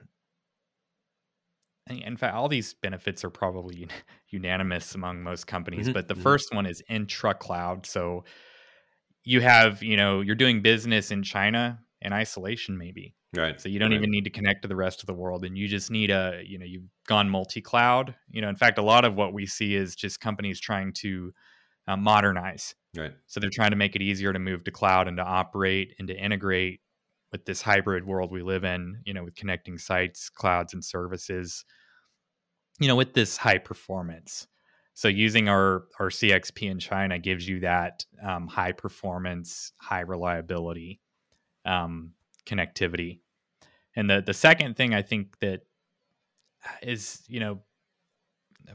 in fact all these benefits are probably (laughs) unanimous among most companies Mhm, but the mhm. first one is intra cloud so you have you know you're doing business in china in isolation maybe right. so you don't right. even need to connect to the rest of the world and you just need a you know you've gone multi-cloud you know in fact a lot of what we see is just companies trying to uh, modernize right. so they're trying to make it easier to move to cloud and to operate and to integrate with this hybrid world we live in, you know, with connecting sites, clouds, and services, you know, with this high performance. So using our our CXP in China gives you that um, high performance, high reliability um, connectivity. And the the second thing I think that is, you know,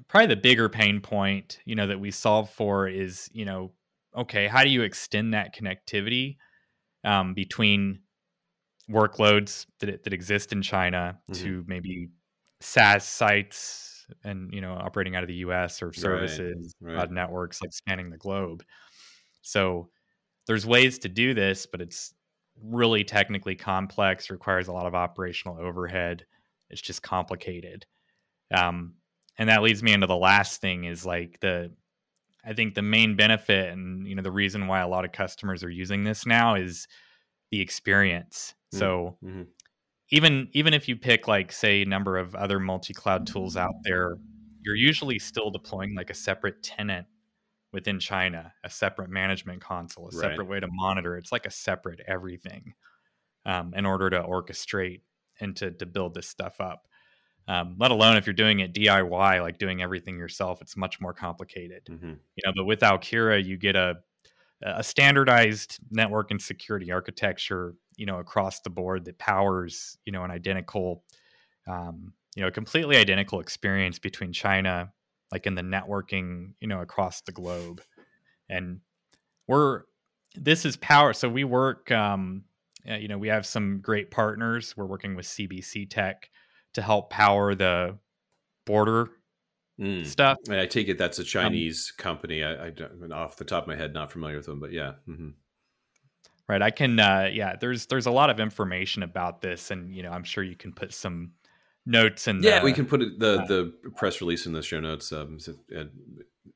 probably the bigger pain point, you know, that we solve for is, you know, okay, how do you extend that connectivity um, between workloads that, that exist in China Mhm. to maybe SaaS sites and you know operating out of the U.S. or services right. cloud networks like spanning the globe. So there's ways to do this, but it's really technically complex. Requires a lot of operational overhead. It's just complicated. Um, and that leads me into the last thing is like the I think the main benefit and you know the reason why a lot of customers are using this now is the experience. Mm. So Mhm. even even if you pick like say a number of other multi-cloud tools out there, you're usually still deploying like a separate tenant within China, a separate management console, a Right. separate way to monitor. It's like a separate everything um, in order to orchestrate and to to build this stuff up. Um, let alone if you're doing it DIY, like doing everything yourself, it's much more complicated. Mhm. you know but with alkira you get a a standardized network and security architecture you know across the board that powers you know an identical um, you know completely identical experience between china like in the networking you know across the globe. And we're this is power so we work um, uh, you know we have some great partners. We're working with cbc tech to help power the border Mm. stuff I take it that's a Chinese company. I, I don't, off the top of my head, not familiar with them, but yeah. hmm right i can uh yeah there's there's a lot of information about this and you know i'm sure you can put some notes and Yeah, we can put it, the the press release in the show notes. Um, so, uh,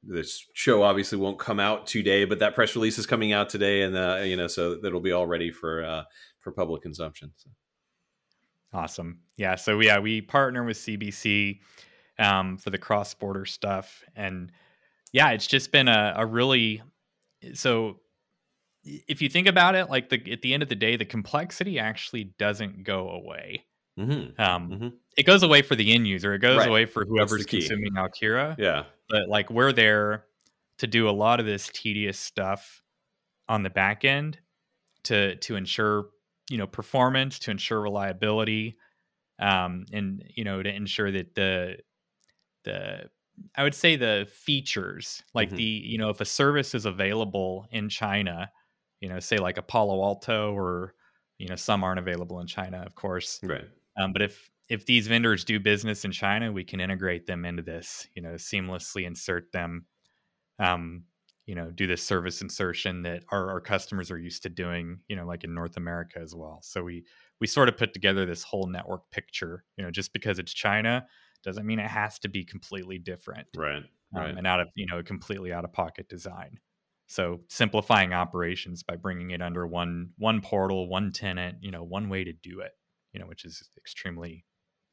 this show obviously won't come out today, but that press release is coming out today, and uh, you know, so that'll be all ready for uh, for public consumption. So. Awesome. Yeah. So yeah, we partner with CBC um, for the cross border stuff, and yeah, it's just been a, a really so. If you think about it, like the at the end of the day, the complexity actually doesn't go away. Mm-hmm. Um, Mhm. It goes away for the end user. It goes Right. away for whoever's consuming Alkira. Yeah, but like we're there to do a lot of this tedious stuff on the back end to to ensure you know performance to ensure reliability um and you know to ensure that the the i would say the features like Mhm. the you know if a service is available in china you know, say like a Palo Alto or you know some aren't available in China, of course. Right. Um, but if if these vendors do business in China, we can integrate them into this. You know, seamlessly insert them. Um, you know, do this service insertion that our, our customers are used to doing. You know, like in North America as well. So we we sort of put together this whole network picture. You know, just because it's China doesn't mean it has to be completely different. Right. Um, right. and out of you know a completely out of pocket design. So simplifying operations by bringing it under one one portal, one tenant, you know, one way to do it, you know, which is extremely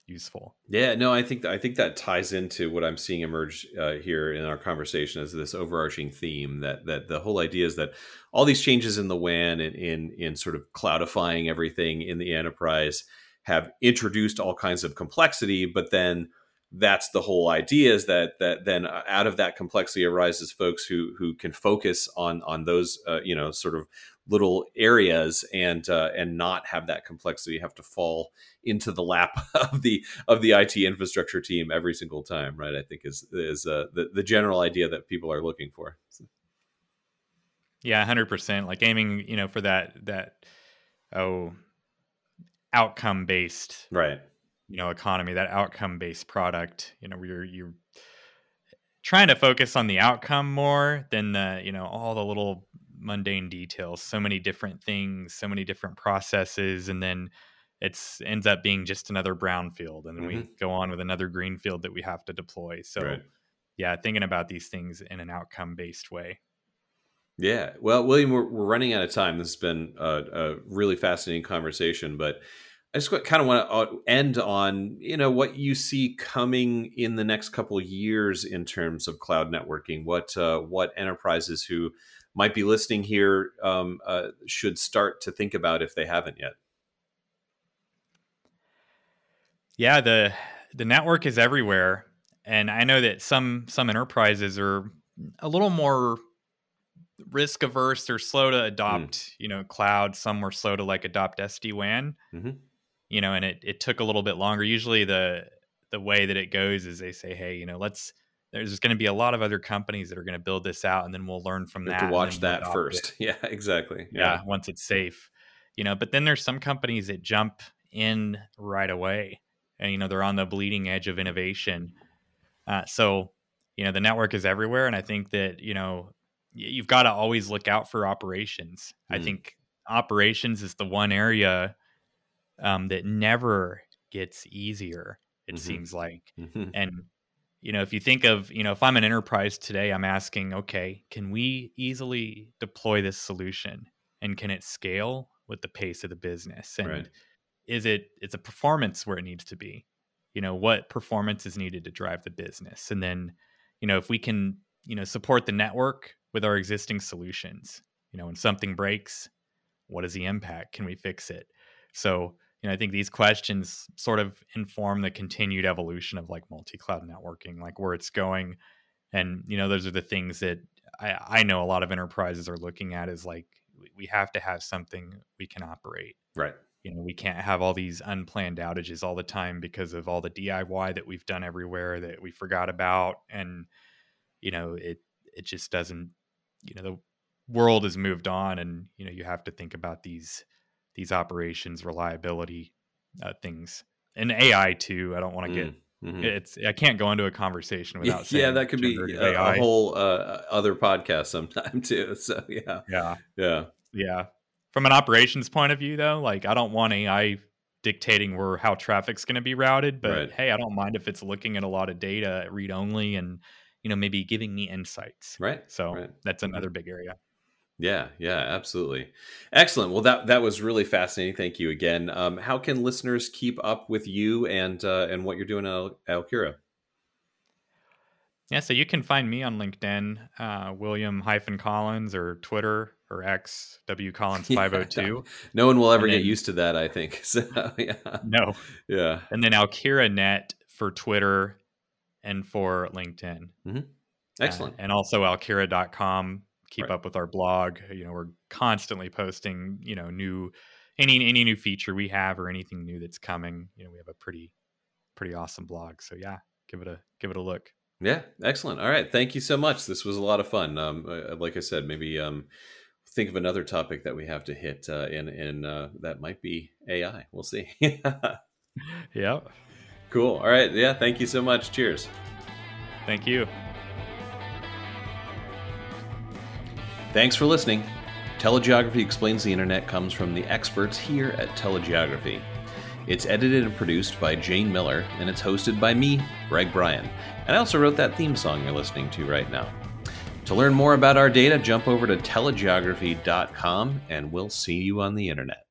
useful. Yeah, no, I think I think that ties into what I'm seeing emerge uh, here in our conversation as this overarching theme that that the whole idea is that all these changes in the WAN and in in sort of cloudifying everything in the enterprise have introduced all kinds of complexity, but then that's the whole idea is that that then out of that complexity arises folks who who can focus on on those uh, you know sort of little areas and uh, and not have that complexity have to fall into the lap (laughs) of the of the IT infrastructure team every single time right? I think is is uh, the the general idea that people are looking for. So. yeah 100% like aiming you know for that that oh outcome based right. you know economy that outcome based product you know where you're you're trying to focus on the outcome more than the you know all the little mundane details so many different things so many different processes and then it's ends up being just another brownfield and then mm-hmm. we go on with another greenfield that we have to deploy so right. yeah thinking about these things in an outcome based way yeah well william we're, we're running out of time this has been a, a really fascinating conversation but I just kind of want to uh, end on you know what you see coming in the next couple of years in terms of cloud networking. What uh, what enterprises who might be listening here um, uh, should start to think about if they haven't yet. Yeah, the the network is everywhere, and I know that some some enterprises are a little more risk averse or slow to adopt mm. you know cloud some were slow to like adopt sd-wan mm-hmm you know, and it it took a little bit longer. Usually the the way that it goes is they say, hey, you know, let's there's going to be a lot of other companies that are going to build this out, and then we'll learn from that. To watch that first, (laughs) yeah, exactly. Yeah. yeah, once it's safe, you know. But then there's some companies that jump in right away, and you know they're on the bleeding edge of innovation. Uh, so you know the network is everywhere, and I think that you know you've got to always look out for operations. Mm. I think operations is the one area um, that never gets easier. It mm-hmm. seems like, mm-hmm. and you know, if you think of, you know, if I'm an enterprise today, I'm asking, okay, can we easily deploy this solution, and can it scale with the pace of the business? And right. is it it's a performance where it needs to be? You know, what performance is needed to drive the business, and then, you know, if we can, you know, support the network with our existing solutions, you know, when something breaks, what is the impact? Can we fix it? So you know, I think these questions sort of inform the continued evolution of like multi-cloud networking, like where it's going. And, you know, those are the things that I, I know a lot of enterprises are looking at is like, we have to have something we can operate. Right. You know, we can't have all these unplanned outages all the time because of all the DIY that we've done everywhere that we forgot about. And, you know, it, it just doesn't, you know, the world has moved on and, you know, you have to think about these, these operations reliability uh, things and AI too. I don't want to get mm-hmm. it's I can't go into a conversation without saying. yeah that could be a, a, whole uh, other podcast sometime (laughs) too. So yeah, yeah, yeah, yeah. From an operations point of view, though, like I don't want AI dictating where how traffic's going to be routed, but right. hey, I don't mind if it's looking at a lot of data, read only, and you know maybe giving me insights. Right. So right. that's another big area. Yeah, yeah, absolutely. Excellent. Well, that that was really fascinating. Thank you again. Um, how can listeners keep up with you and uh, and what you're doing at Alkira? Yeah, so you can find me on LinkedIn, uh, William hyphen Collins, or Twitter or X W (laughs) Collins five hundred oh two. No one will ever get used to that. I think (laughs) so. Yeah. No. Yeah. And then Alkira Net for Twitter and for LinkedIn. Mm-hmm. Excellent. Uh, and also Alkira.com keep right. up with our blog. You know, we're constantly posting, you know, new any any new feature we have or anything new that's coming. You know, we have a pretty pretty awesome blog. So yeah, give it a give it a look. Yeah, excellent. All right, thank you so much. This was a lot of fun. Um, uh, like I said, maybe um, think of another topic that we have to hit, uh, and and uh, that might be AI. We'll see. (laughs) yeah. Cool. All right. Yeah. Thank you so much. Cheers. Thank you. Thanks for listening. Telegeography Explains the Internet comes from the experts here at Telegeography. It's edited and produced by Jane Miller, and it's hosted by me, Greg Bryan. And I also wrote that theme song you're listening to right now. To learn more about our data, jump over to telegeography.com, and we'll see you on the internet.